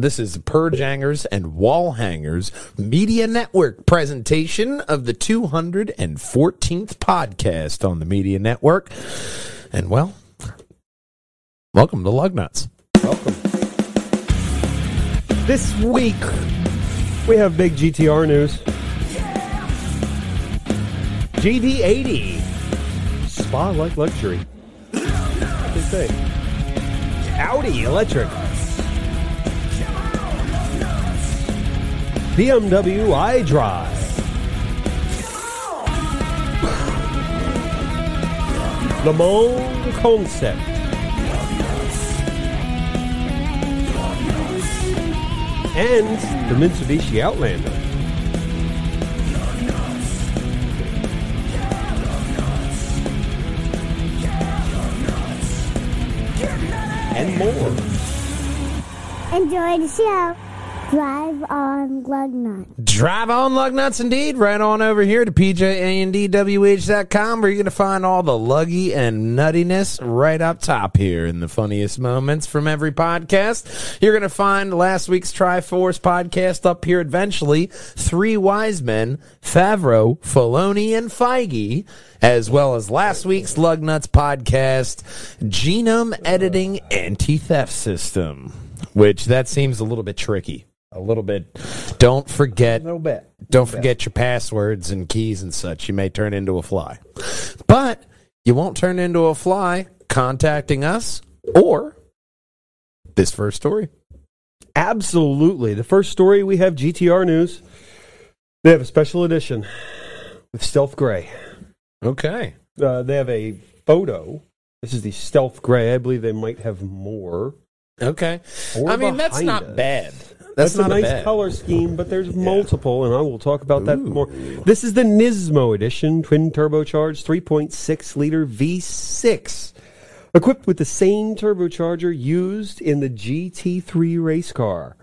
This is Purge Hangers and Wall Hangers Media Network presentation of the 214th podcast on the Media Network. And well, welcome to Lug Nuts. Welcome. This week, we have big GTR news. GV80 Spa like luxury. What they say? Audi electric. BMW iDrive. Le Mans concept. and the Mitsubishi Outlander. And more. Enjoy the show. Drive on lug nuts. Drive on Lug Nuts indeed. Right on over here to PJANDWH.com where you're going to find all the luggy and nuttiness right up top here in the funniest moments from every podcast. You're going to find last week's Triforce podcast up here eventually. Three wise men, Favreau, Filoni, and Feige, as well as last week's Lug Nuts podcast, Genome Editing Anti-Theft System, which that seems a little bit tricky. A little bit. Don't forget A little bit. don't forget your passwords and keys and such. You may turn into a fly. But you won't turn into a fly contacting us or this first story. Absolutely. The first story we have GTR news. They have a special edition with Stealth Gray. Okay. Uh, they have a photo. This is the Stealth Gray. I believe they might have more. Okay. Or I mean, that's not us. bad. That's, That's, a nice bad. color scheme, but there's multiple, and I will talk about that more. This is the Nismo edition, twin turbocharged 3.6 liter V6, equipped with the same turbocharger used in the GT3 race car.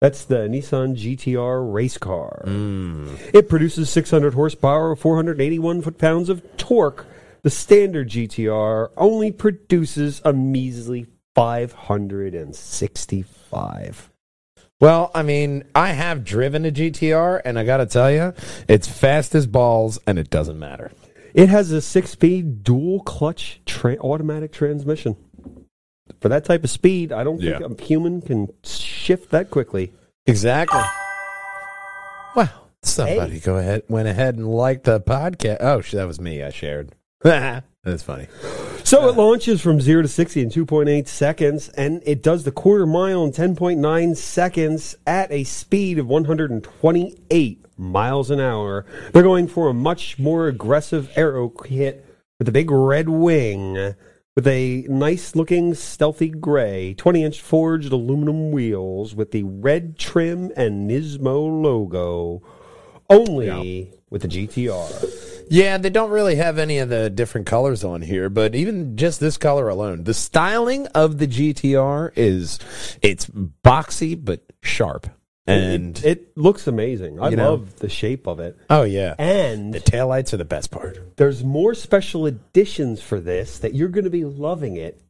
That's the Nissan GTR race car. Mm. It produces 600 horsepower, 481 foot pounds of torque. The standard GTR only produces a measly 565. Well, I mean, I have driven a GTR, and I got to tell you, it's fast as balls, and it doesn't matter. It has a six-speed dual clutch tra- automatic transmission. For that type of speed, I don't Yeah. think a human can shift that quickly. Exactly. Wow. Somebody go ahead, went ahead and liked the podcast. Oh, sh- that was me. I shared. That's funny. So it launches from 0 to 60 in 2.8 seconds, and it does the quarter mile in 10.9 seconds at a speed of 128 miles an hour. They're going for a much more aggressive aero kit with a big red wing with a nice looking stealthy gray 20 inch forged aluminum wheels with the red trim and Nismo logo. Only with the GTR. Yeah, they don't really have any of the different colors on here, but even just this color alone, the styling of the GTR is it's boxy but sharp. And it, it looks amazing. I You know. love the shape of it. oh yeah, And the taillights are the best part. there's more special editions for this that you're going to be loving it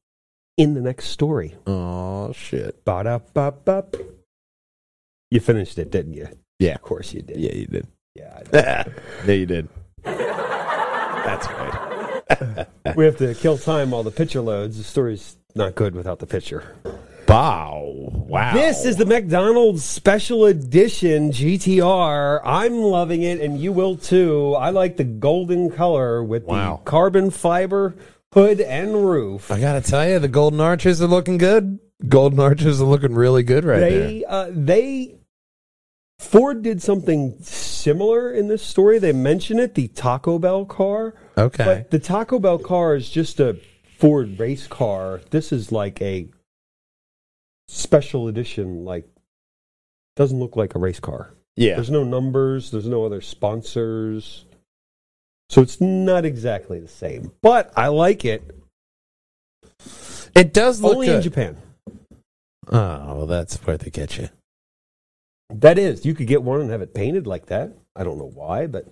in the next story. Oh shit. Ba-da-ba-ba. You finished it, didn't you? Yeah. Of course you did. Yeah, you did. Yeah, I know. yeah, you did. That's right. we have to kill time while the picture loads. The story's not good without the picture. Wow. Wow. This is the McDonald's Special Edition GTR. I'm loving it, and you will too. I like the golden color with Wow. the carbon fiber hood and roof. I gotta tell you, the golden arches are looking good. Golden arches are looking really good right there. they uh, they Ford did something similar in this story. They mention it, the Taco Bell car. Okay. But the Taco Bell car is just a Ford race car. This is like a special edition. Like doesn't look like a race car. yeah. There's no numbers. There's no other sponsors. So it's not exactly the same, but I like it. It does look Only good. in Japan. Oh, well, that's where they get you. That is, you could get one and have it painted like that. I don't know why, but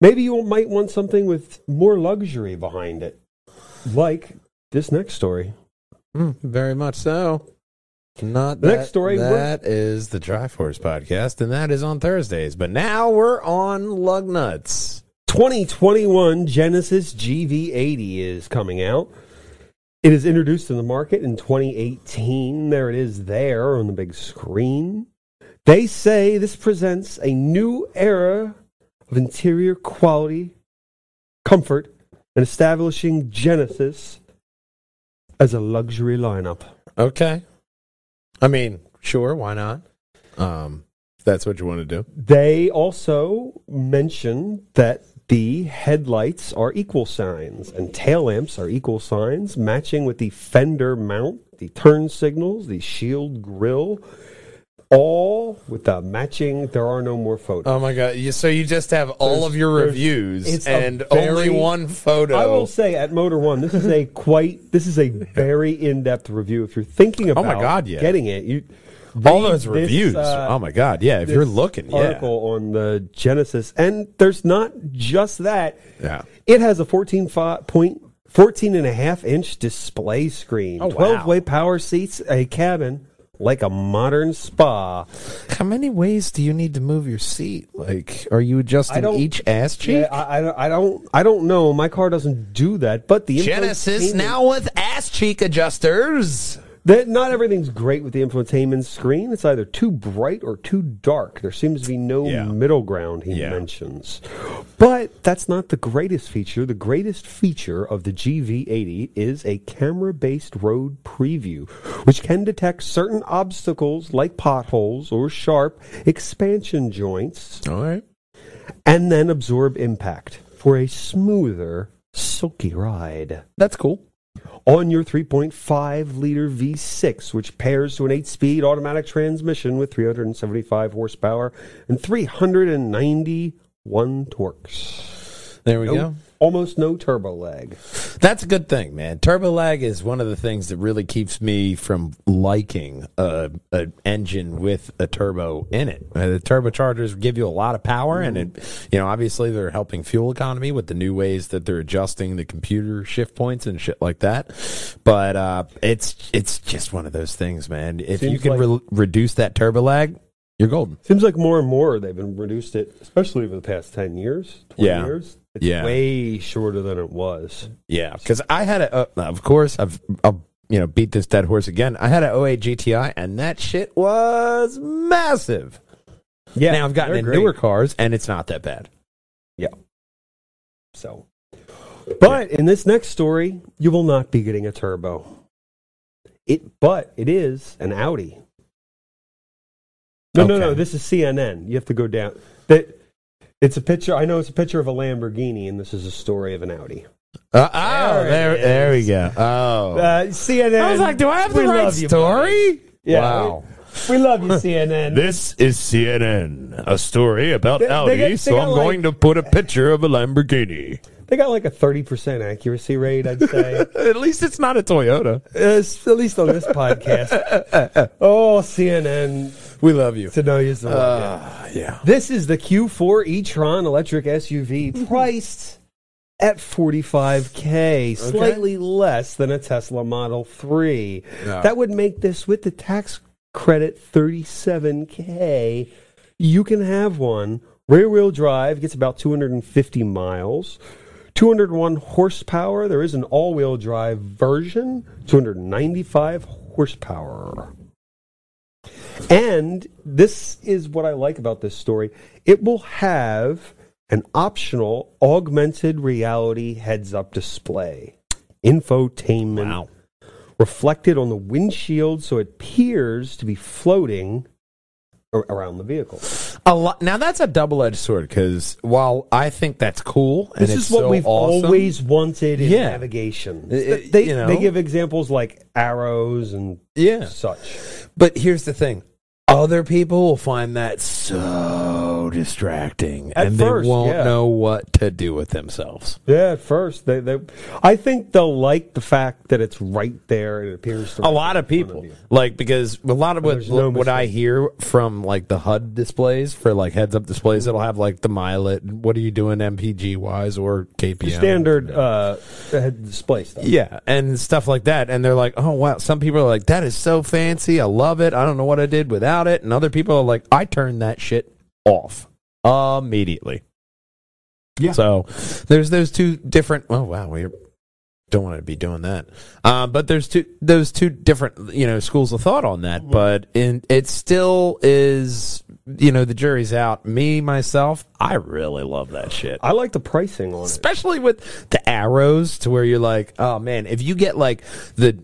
maybe you might want something with more luxury behind it, like this next story. Mm, very much so. Not The that, next story, That is the Triforce podcast, and that is on Thursdays. But now we're on lug nuts. 2021 Genesis GV80 is coming out. It is introduced in the market in 2018. There it is there on the big screen. They say this presents a new era of interior quality, comfort, and establishing Genesis as a luxury lineup. Okay. I mean, sure, why not? Um, if that's what you want to do. They also mention that the headlights are equal signs and tail lamps are equal signs, matching with the fender mount, the turn signals, the shield grille, all with the matching. There are no more photos. Oh my god! You, so you just have all There's- of your reviews and very- only one photo. I will say at Motor One, this is a quite, this is a very in-depth review. If you're thinking about Oh my God, yeah. getting it, you all those this, reviews. uh, oh my god! Yeah, if you're this looking, yeah, article on the Genesis, and there's not just that. yeah. It has a 14 fi- point, 14 and a half inch display screen, Oh, wow. 12 way power seats, a cabin like a modern spa. How many ways do you need to move your seat? Like, are you adjusting don't- each ass cheek? Yeah, I, I, don't- I don't, I don't know. My car doesn't do that, but the Genesis now with ass cheek adjusters. That not everything's great with the infotainment screen. It's either too bright or too dark. There seems to be no Yeah. middle ground, he Yeah. mentions. But that's not the greatest feature. The greatest feature of the GV80 is a camera based road preview, which can detect certain obstacles like potholes or sharp expansion joints All right. and then absorb impact for a smoother, silky ride That's cool. On your 3.5 liter V6, which pairs to an 8 speed automatic transmission with 375 horsepower and 391 torques. There we go. Almost no turbo lag. That's a good thing, man. Turbo lag is one of the things that really keeps me from liking a, a engine with a turbo in it. Uh, the turbochargers give you a lot of power, and it, you know, obviously they're helping fuel economy with the new ways that they're adjusting the computer shift points and shit like that. But uh, it's it's just one of those things, man. If you can like- re- reduce that turbo lag, you're golden. Seems like more and more they've been reduced it, especially over the past 10 years, 20 Yeah. years. It's Yeah. way shorter than it was. Yeah, because I had a, uh, of course, I've, I'll, you know, beat this dead horse again. I had an 08 GTI, and that shit was massive. Yeah. now I've gotten in great. newer cars, and it's not that bad. Yeah. So, but in this next story, you will not be getting a turbo. It, but it is an Audi. No, no, no. Okay. This is CNN. You have to go down. That it's a picture. I know it's a picture of a Lamborghini, and this is a story of an Audi. Uh, oh, There there, there we go. Oh, Uh, CNN. I was like, do I have the we right love you, story? Yeah, wow. We, we love you, CNN. This is CNN, a story about They- they Audi, got- they so I'm like- going to put a picture of a Lamborghini. they got like a thirty percent accuracy rate, I'd say. At least it's not a Toyota. At least on this podcast. Oh, CNN. We love you. To know you well. Uh, yeah. This is the Q4 e-tron electric SUV priced at 45k, slightly less than a Tesla Model 3. Yeah. That would make this with the tax credit 37k. You can have one. Rear wheel drive gets about 250 miles. 201 horsepower. There is an all wheel drive version, 295 horsepower. And this is what I like about this story. It will have an optional augmented reality heads up display, infotainment Wow. reflected on the windshield so it appears to be floating around the vehicle. A lot. Now that's a double-edged sword because while I think that's cool, and This it's is what so we've awesome, always wanted in Yeah. navigation. They, you know. they give examples like arrows and Yeah. such. But here's the thing: other people will find that so so distracting, At and first, they won't yeah. know what to do with themselves. Yeah, at first they, they, I think they'll like the fact that it's right there and it appears to A lot of people like because a lot of what no what I hear from like the HUD displays for like heads up displays, it'll have like the mileage. What are you doing MPG wise or KPM? standard uh, head display stuff. Yeah, and stuff like that. And they're like, oh, wow. Some people are like, that is so fancy. I love it. I don't know what I did without it. And other people are like, I turned that shit off immediately. Yeah. So there's those two different. Oh, wow. We don't want to be doing that. Uh, but there's two those two different you know schools of thought on that. But in it still is you know the jury's out. Me myself, I really love that shit I like the pricing on it. especially with the arrows to where you're like, oh man, if you get like the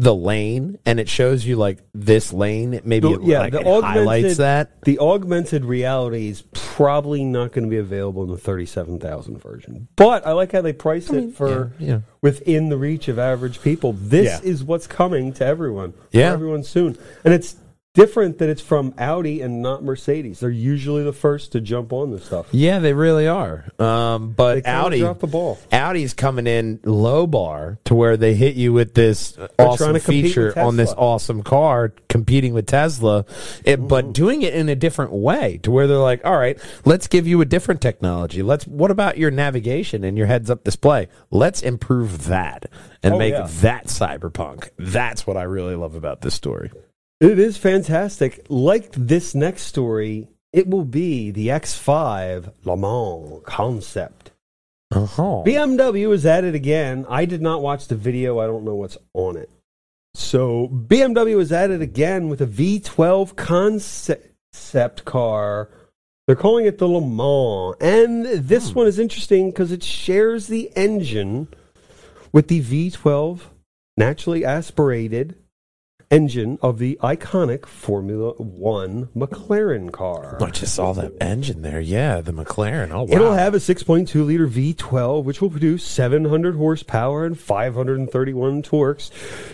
the lane and it shows you like this lane, maybe The- it, yeah, like, the it augmented- highlights that. The augmented reality is probably not going to be available in the thirty-seven thousand version, but I like how they price it for yeah, yeah. within the reach of average people. This Yeah. is what's coming to everyone. Yeah. everyone soon, and it's different that it's from Audi and not Mercedes. They're usually the first to jump on this stuff. Yeah, they really are. Um, but Audi, dropped the ball. Audi's coming in low bar to where they hit you with this trying awesome feature on this awesome car, competing with Tesla, it, Mm-hmm. but doing it in a different way to where they're like, all right, let's give you a different technology. Let's. What about your navigation and your heads-up display? Let's improve that and Oh, make yeah. that cyberpunk. That's what I really love about this story. It is fantastic. Like this next story, it will be the X5 Le Mans concept. Uh-huh. BMW is at it again. I did not watch the video. I don't know what's on it. So BMW is at it again with a V12 concept car. They're calling it the Le Mans. And this one is interesting because it shares the engine with the V12 naturally aspirated engine of the iconic Formula One McLaren car. I just saw that engine there. Yeah, the McLaren. Oh, wow. It'll have a 6.2 liter V12, which will produce 700 horsepower and 531 torques,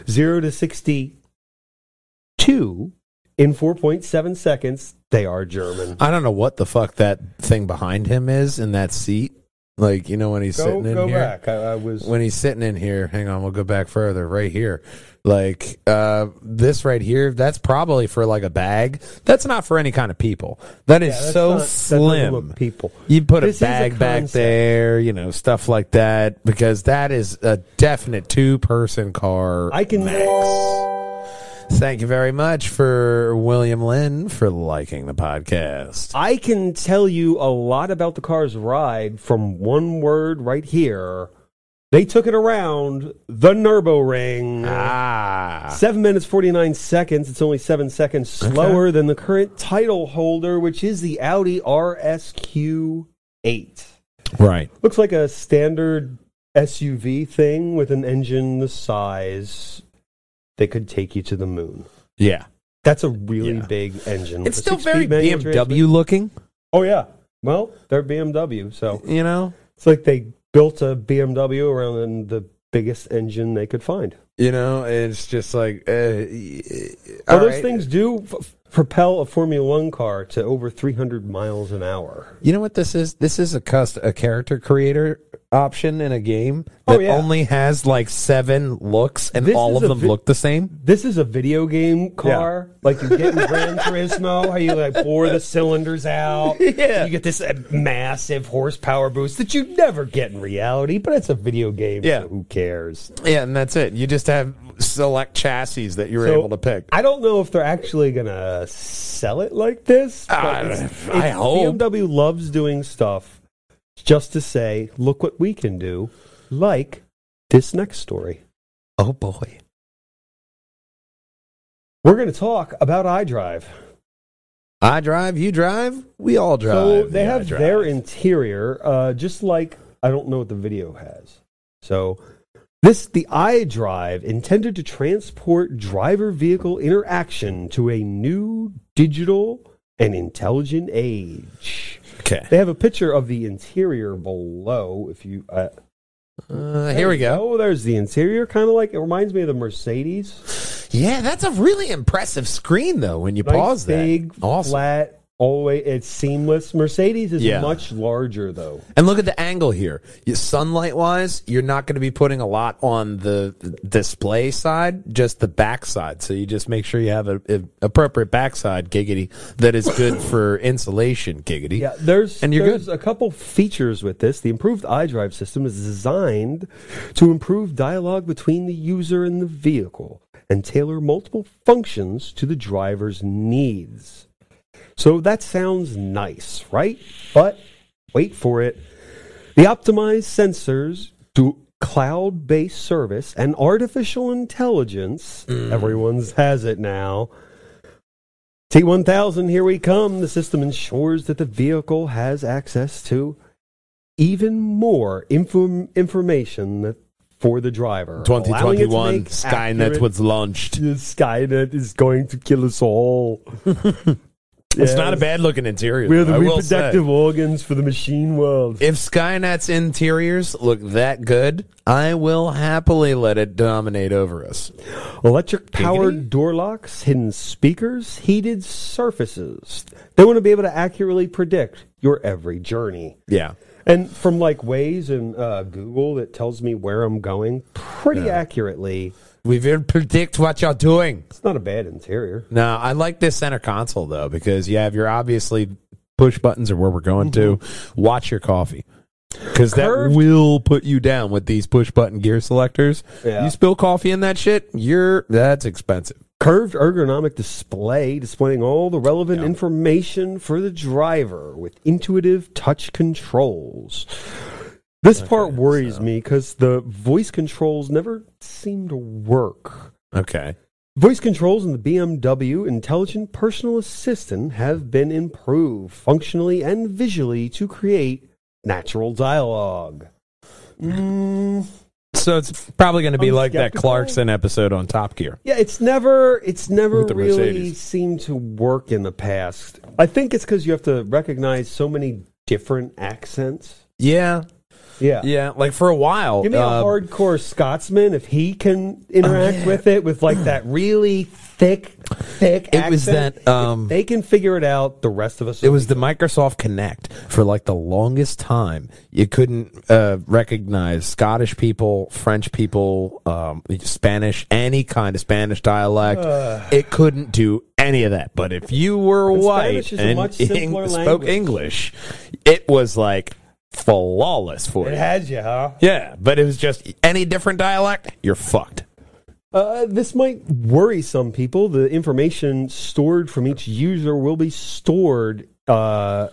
0 to 62 in 4.7 seconds. They are German. I don't know what the fuck that thing behind him is in that seat. Like, you know, when he's Go, sitting in go here. back. I, I was. When he's sitting in here, hang on, we'll go back further. Right here. Like, uh, this right here, that's probably for like a bag. That's not for any kind of people. That is Yeah, so not- slim. people. You put This is a a bag back there, you know, stuff like that, because that is a definite two person car. I can. Thank you very much for William Lynn for liking the podcast. I can tell you a lot about the car's ride from one word right here. They took it around the Nürburgring. Ah. Seven minutes, 49 seconds. It's only seven seconds slower than the current title holder, which is the Audi RSQ8. Right. Looks like a standard SUV thing with an engine the size that could take you to the moon. Yeah. That's a really Yeah. big engine. It's still very BMW looking, Oh, yeah. Well, they're BMW, so you know? it's like they built a BMW around the biggest engine they could find. You know, it's just like, uh, Well, those things do f- propel a Formula One car to over 300 miles an hour. You know what this is? This is a cust a character creator option in a game Oh, that yeah. only has like seven looks, and This all of them vi- look the same. This is a video game car, like you get in Gran Turismo, how you like bore the cylinders out. Yeah. you get this uh, massive horsepower boost that you never get in reality, but it's a video game. Yeah. so who cares? Yeah, and that's it. You just have select chassis that you're So, able to pick. I don't know if they're actually gonna sell it like this. but I- it's- I hope. BMW loves doing stuff just to say, "Look what we can do," like this next story. Oh boy. We're going to talk about iDrive. I drive, you drive, we all drive. So they Yeah, have their interior, uh, just like I don't know what the video has. So this the iDrive intended to transport driver vehicle interaction to a new digital and intelligent age. Okay. They have a picture of the interior below. If you uh, Uh, here we go. Oh, there's the interior. Kind of like it reminds me of the Mercedes. Yeah, that's a really impressive screen though when you Nice, pause that. big, awesome. flat way. It's seamless. Mercedes is Yeah. much larger though. And look at the angle here. Sunlight wise, you're not going to be putting a lot on the display side, just the back side. So you just make sure you have a, a appropriate backside giggity that is good for insulation giggity. Yeah, there's And you're there's good. a couple features with this. The improved iDrive system is designed to improve dialogue between the user and the vehicle and tailor multiple functions to the driver's needs. So that sounds nice, right? But wait for it. The optimized sensors do cloud-based service and artificial intelligence. Mm. Everyone's has it now. T1000, here we come. The system ensures that the vehicle has access to even more info- information that, for the driver. allowing it to 2021 Skynet accurate- was launched. Skynet is going to kill us all. It's not a bad looking interior. We're the reproductive organs for the machine world. If Skynet's interiors look that good, I will happily let it dominate over us. Electric powered door locks, hidden speakers, heated surfaces. They want to be able to accurately predict your every journey. Yeah. And from like Waze and uh, Google, that tells me where I'm going pretty accurately. We will predict what you're doing. It's not a bad interior. No, I like this center console though because you have your obviously push buttons or where we're going to. Mm-hmm. Watch your coffee. Because that Curved- will put you down with these push button gear selectors. Yeah. You spill coffee in that shit, you're that's expensive. Curved ergonomic display displaying all the relevant information for the driver with intuitive touch controls. This part worries me because the voice controls never seem to work. Okay. Voice controls in the BMW Intelligent Personal Assistant have been improved functionally and visually to create natural dialogue. Mm, So it's probably going to be I'm like that. Clarkson episode on Top Gear. yeah, it's never it's never the really Mercedes. seemed to work in the past. I think it's because you have to recognize so many different accents. Yeah. Yeah. Yeah. Like for a while. Give me a uh, hardcore Scotsman if he can interact yeah. with it with like that really thick, thick. It was that, um, If they can figure it out. The rest of us. It was the Microsoft Kinect for like the longest time. You couldn't uh, recognize Scottish people, French people, um, Spanish, any kind of Spanish dialect. it couldn't do any of that. But if you were And white a and spoke. English, it was like flawless for It you. has you, huh? Yeah, but it was just any different dialect, you're fucked. Uh, this might worry some people. The information stored from each user will be stored uh,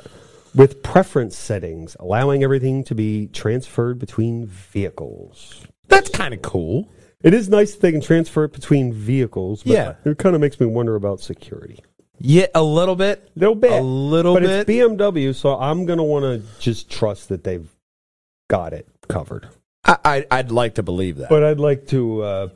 with preference settings, allowing everything to be transferred between vehicles. That's kind of cool. It is nice that they can transfer it between vehicles, but Yeah. it kind of makes me wonder about security. Yeah, a little bit. little bit. A little but bit. But it's BMW, so I'm going to want to just trust that they've got it covered. I, I, I'd like to believe that. But I'd like to, uh,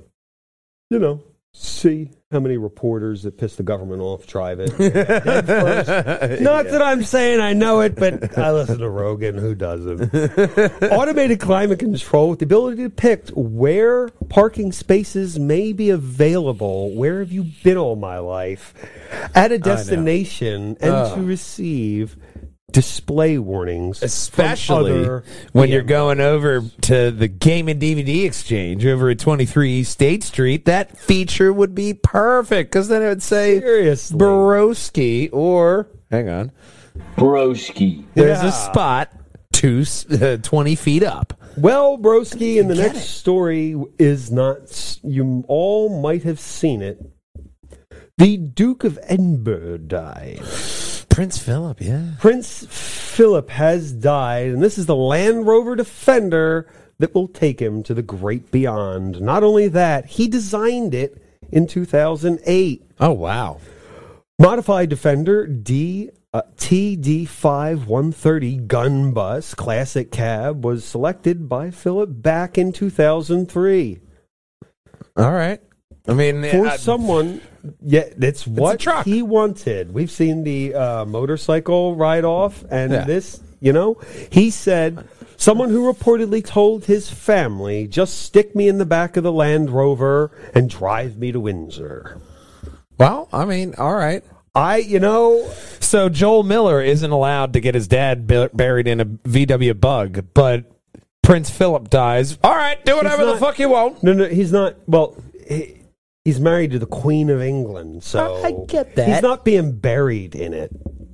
you know, see how many reporters that piss the government off drive it. Not that I'm saying I know it, but I listen to Rogan. Who doesn't? Automated climate control with the ability to pick where parking spaces may be available. Where have you been all my life? At a destination and to receive display warnings. Especially when you're going over to the Game and DVD Exchange over at 23 State Street, that feature would be perfect because then it would say Seriously. Borowski or, hang on, Broski. there's Yeah. a spot two, uh, 20 feet up. Well, Broski, and the next it. story is not. You all might have seen it. The Duke of Edinburgh died. Prince Philip, yeah. Prince Philip has died, and this is the Land Rover Defender that will take him to the great beyond. Not only that, he designed it in 2008. Oh, wow. Modified Defender D uh, TD5 130 gun bus classic cab was selected by Philip back in 2003 All right. I mean, for I- someone. Yeah, that's what he wanted. We've seen the uh, motorcycle ride off, and Yeah. this, you know, he said someone who reportedly told his family, "Just stick me in the back of the Land Rover and drive me to Windsor." well, I mean, all right. I, you know, So Joel Miller isn't allowed to get his dad buried in a VW Bug, but Prince Philip dies. All right, do whatever the fuck you want. no, no, he's not. Well, he, he's married to the Queen of England, so I get that. He's not being buried in it.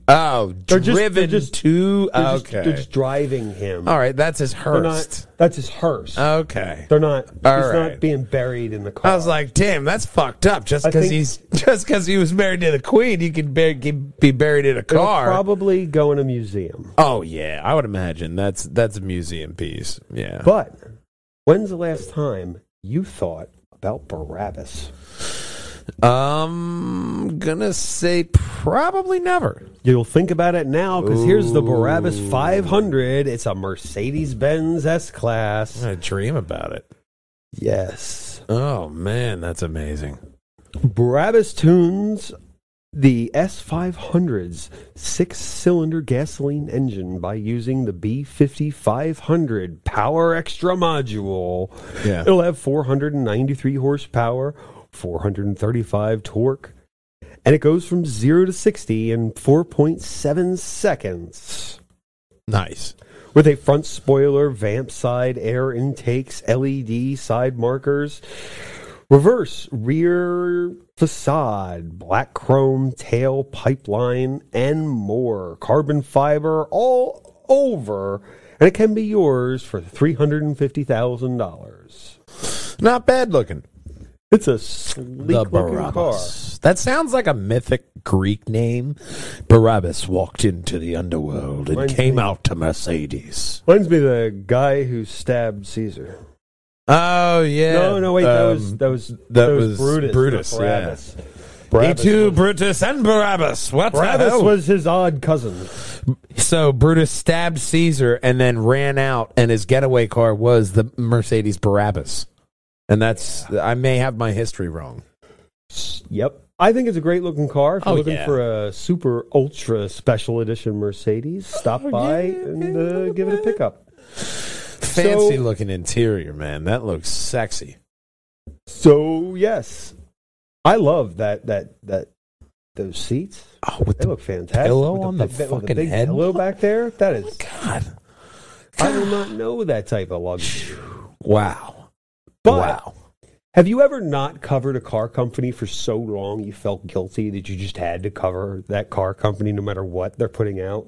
Oh, They're just- driven they're just- to. They're, just, okay. they're just driving him. All right, that's his They're not- hearse. that's his hearse. Okay. They're not. All he's right. not being buried in the car. I was like, damn, that's fucked up. Just because he's just because he was married to the queen, can bar- be buried in a car. probably go in a museum. oh yeah, I would imagine that's that's a museum piece. Yeah. But when's the last time you thought about Barabbas? Um, gonna say probably never. You'll think about it now because here's the Barabbas 500. It's a Mercedes Benz S I'm Class. gonna dream about it. Yes. Oh man, that's amazing. Barabbas tunes the S500's six cylinder gasoline engine by using the B5500 Power Extra module. Yeah. It'll have 493 horsepower, 435 torque, and it goes from 0 to 60 in 4.7 seconds. Nice. With a front spoiler, vamp side air intakes, LED side markers, reverse rear facade, black chrome tail pipeline, and more. Carbon fiber all over, and it can be yours for $350,000. Not bad looking. It's a sleek The looking car. That sounds like a mythic Greek name. Barabbas walked into the underworld and Reminds came me- out to Mercedes. Reminds me of the guy who stabbed Caesar. Oh yeah. No, no, wait, that Um, was that was that was, Brutus. Brutus, not yeah. Barabbas. Me Barabbas too, was- Brutus and Barabbas. What the Barabbas hell? was his odd cousin. So Brutus stabbed Caesar and then ran out, and his getaway car was the Mercedes Barabbas. And that's I may have my history wrong. Yep. I think it's a great looking car. If you're Oh, looking yeah. for a super ultra special edition Mercedes, stop by and uh, give it a pickup. Fancy looking interior, man. That looks sexy. So yes, I love that that that those seats. Oh, with They the look fantastic. pillow With on the big- with fucking big head? pillow back there. That is. Oh God. I do not know that type of luxury. Wow. But wow. Have you ever not covered a car company for so long you felt guilty that you just had to cover that car company no matter what they're putting out?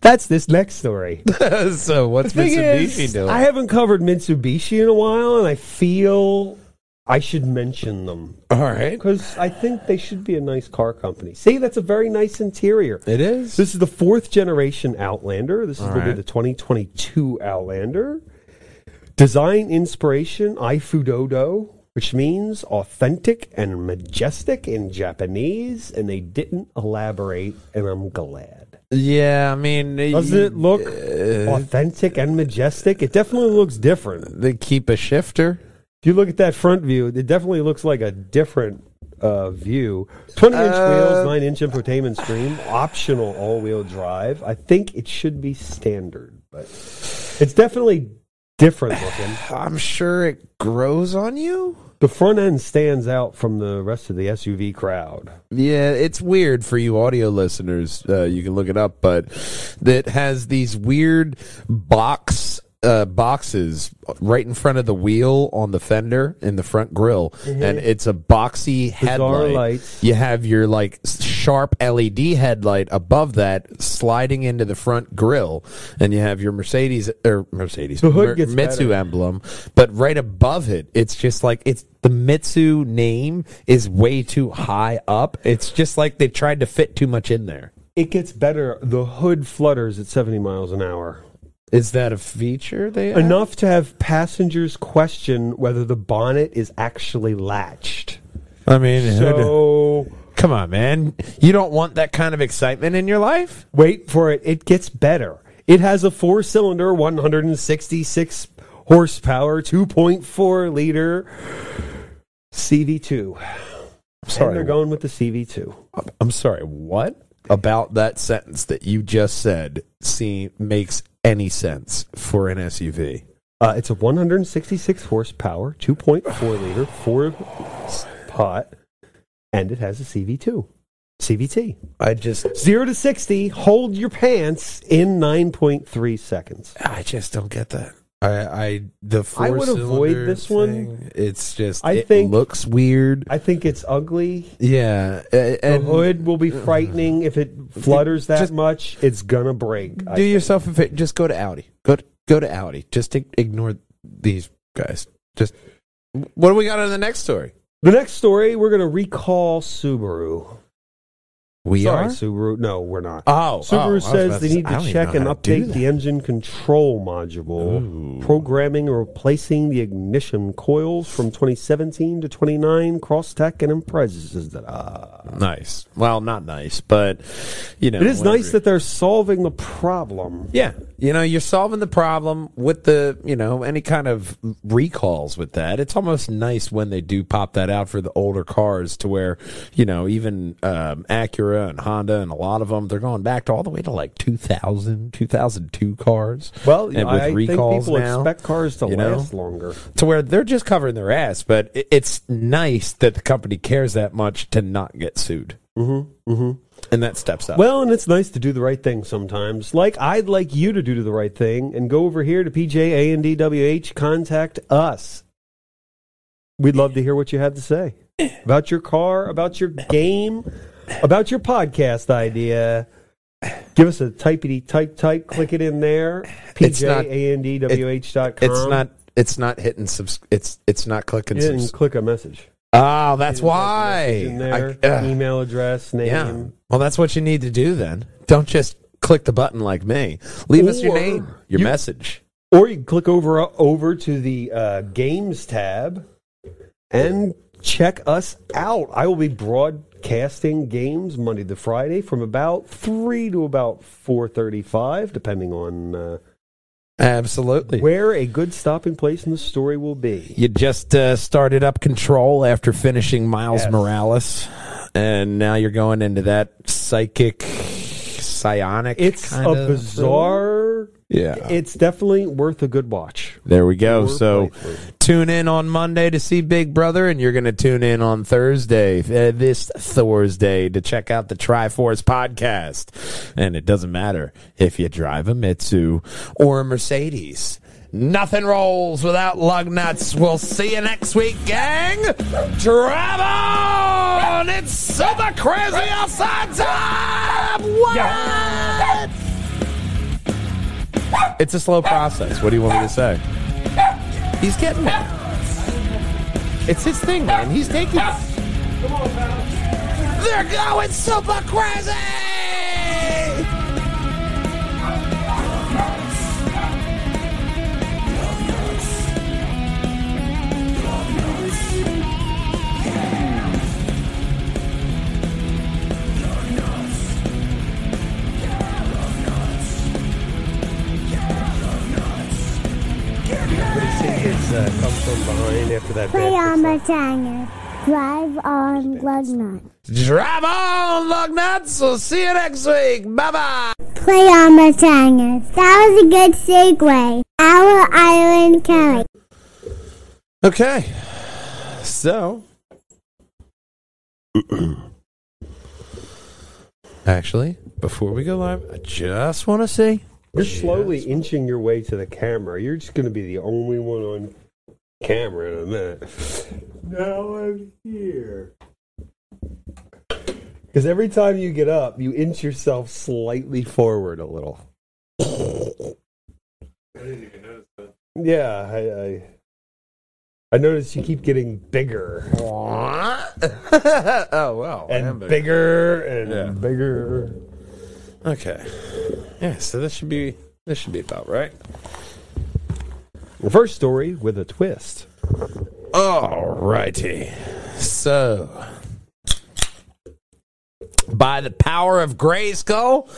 That's this next story. so what's Mitsubishi is, doing? I haven't covered Mitsubishi in a while, and I feel I should mention them All right. because I think they should be a nice car company. See, that's a very nice interior. It is. This is the fourth generation Outlander. This is All going to be the 2022 Outlander. Design inspiration Ifudodo, which means authentic and majestic in Japanese, and they didn't elaborate, and I'm glad. Yeah, I mean, Doesn't it look uh, authentic and majestic? It definitely looks different. they keep a shifter? If you look at that front view, it definitely looks like a different uh, view. 20 inch Uh, wheels, 9 inch infotainment screen, optional all wheel drive. I think it should be standard, but it's definitely different looking. I'm sure it grows on you. The front end stands out from the rest of the SUV crowd. Yeah, it's weird for you audio listeners. Uh, you can look it up, but that has these weird box uh, boxes right in front of the wheel on the fender in the front grill, and it's a boxy headlight. lights. You have your like sharp LED headlight above that sliding into the front grill, and you have your Mercedes or Mercedes The hood Mer- gets Mitsu better. emblem, but right above it, it's just like it's the Mitsu name is way too high up. It's just like they tried to fit too much in there. It gets better. The hood flutters at 70 miles an hour. Is that a feature they Enough to have passengers question whether the bonnet is actually latched. I mean, So come on, man. You don't want that kind of excitement in your life? Wait for it. It gets better. It has a four cylinder, 166 horsepower, 2.4 liter CV2. Sorry. And they're going with the CV2. I'm sorry. What about that sentence that you just said? See, makes any sense for an SUV? Uh, it's a 166 horsepower, 2.4 liter, four pot, and it has a CV2. CVT. I just Zero to 60, hold your pants in 9.3 seconds. I just don't get that. I, I the I would avoid this one. It's just I it think- looks weird. I think it's ugly. yeah, a- The and hood will be frightening if it flutters that Just- much. It's gonna break. Do yourself a favor. Just go to Audi. Go to, go to Audi. Just ignore these guys. Just what do we got on the next story? The next story, we're gonna recall Subaru. We Sorry, are. Subaru. No, we're not. Oh, oh, Subaru was says they need I to check and how to do update the engine control module, Ooh. programming or replacing the ignition coils from 2017 to 29. Crosstrek and Imprezas that. Uh, Nice. Well, not nice, but you know, it is whatever. nice that they're solving the problem. Yeah, you know, you're solving the problem with the, you know, any kind of recalls with that. It's almost nice when they do pop that out for the older cars to where, you know, even um, Acura and Honda and a lot of them, they're going back to all the way to like 2000, 2002 cars. Well, and I think people now, expect cars to you know? last longer. to where they're just covering their ass. But it's nice that the company cares that much to not get sued. Mm-hmm, mm-hmm. And that steps up. Well, and it's nice to do the right thing sometimes. Like I'd like you to do the right thing and go over here to PJ and DWH. Contact us. We'd love to hear what you have to say about your car, about your game, about your podcast idea. Give us a typey type type. Click it in there. It's not- PJANDWH.com. it's not. It's not hitting. Subs- it's it's not clicking. Subs- click a message. Oh, that's why. there, I- ugh. email address, name. yeah. Well, that's what you need to do then. Don't just click the button like me. Leave us your name, your you- message. Or you can click over over to the uh, games tab and check us out. I will be broadcasting games Monday to Friday from about three to about four thirty-five, depending on uh, Absolutely. where a good stopping place in the story will be. You just uh, started up Control after finishing Miles Yes. Morales, and now you're going into that psychic, psionic. It's a bizarre. Yeah. It's definitely worth a good watch. There we go. Or So tune in on Monday to see Big Brother, and you're going to tune in on Thursday, uh, this Thursday, to check out the Triforce podcast. And it doesn't matter if you drive a Mitsu or a Mercedes. Nothing rolls without lug nuts. We'll see you next week, gang. Drive on! It's super crazy outside time! What? It's a slow process. What do you want me to say? He's getting there. It's his thing, man. He's taking. it. They're going super crazy. Play bad on my fix up. Tanger. Drive on Glug Nut. Drive on, lug nuts. We'll see you next week. Bye bye. Play on my Tanger. That was a good segue. Our Island Kelly. Okay. So. Actually, before we go live, I just want to say You're slowly inching your way to the camera. You're just going to be the only one on camera in a minute. Now I'm here. Because every time you get up, you inch yourself slightly forward a little. Yeah, I, I, I noticed you keep getting bigger oh well, and bigger and Yeah. bigger. Okay. Yeah, so this should be this should be about right. First story with a twist. All righty. So, by the power of Grayskull,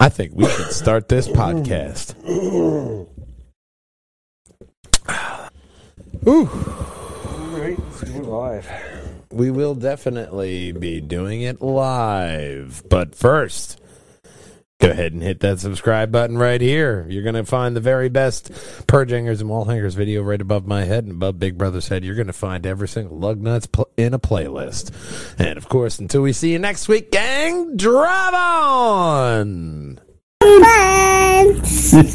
I think we should start this podcast. Ooh. Live. We will definitely be doing it live. But first, go ahead and hit that subscribe button right here. You're going to find the very best purge hangers and wall hangers video right above my head and above Big Brother's head. You're going to find every single Lugnutz pl- in a playlist. And of course, until we see you next week, gang, drive on! Fun.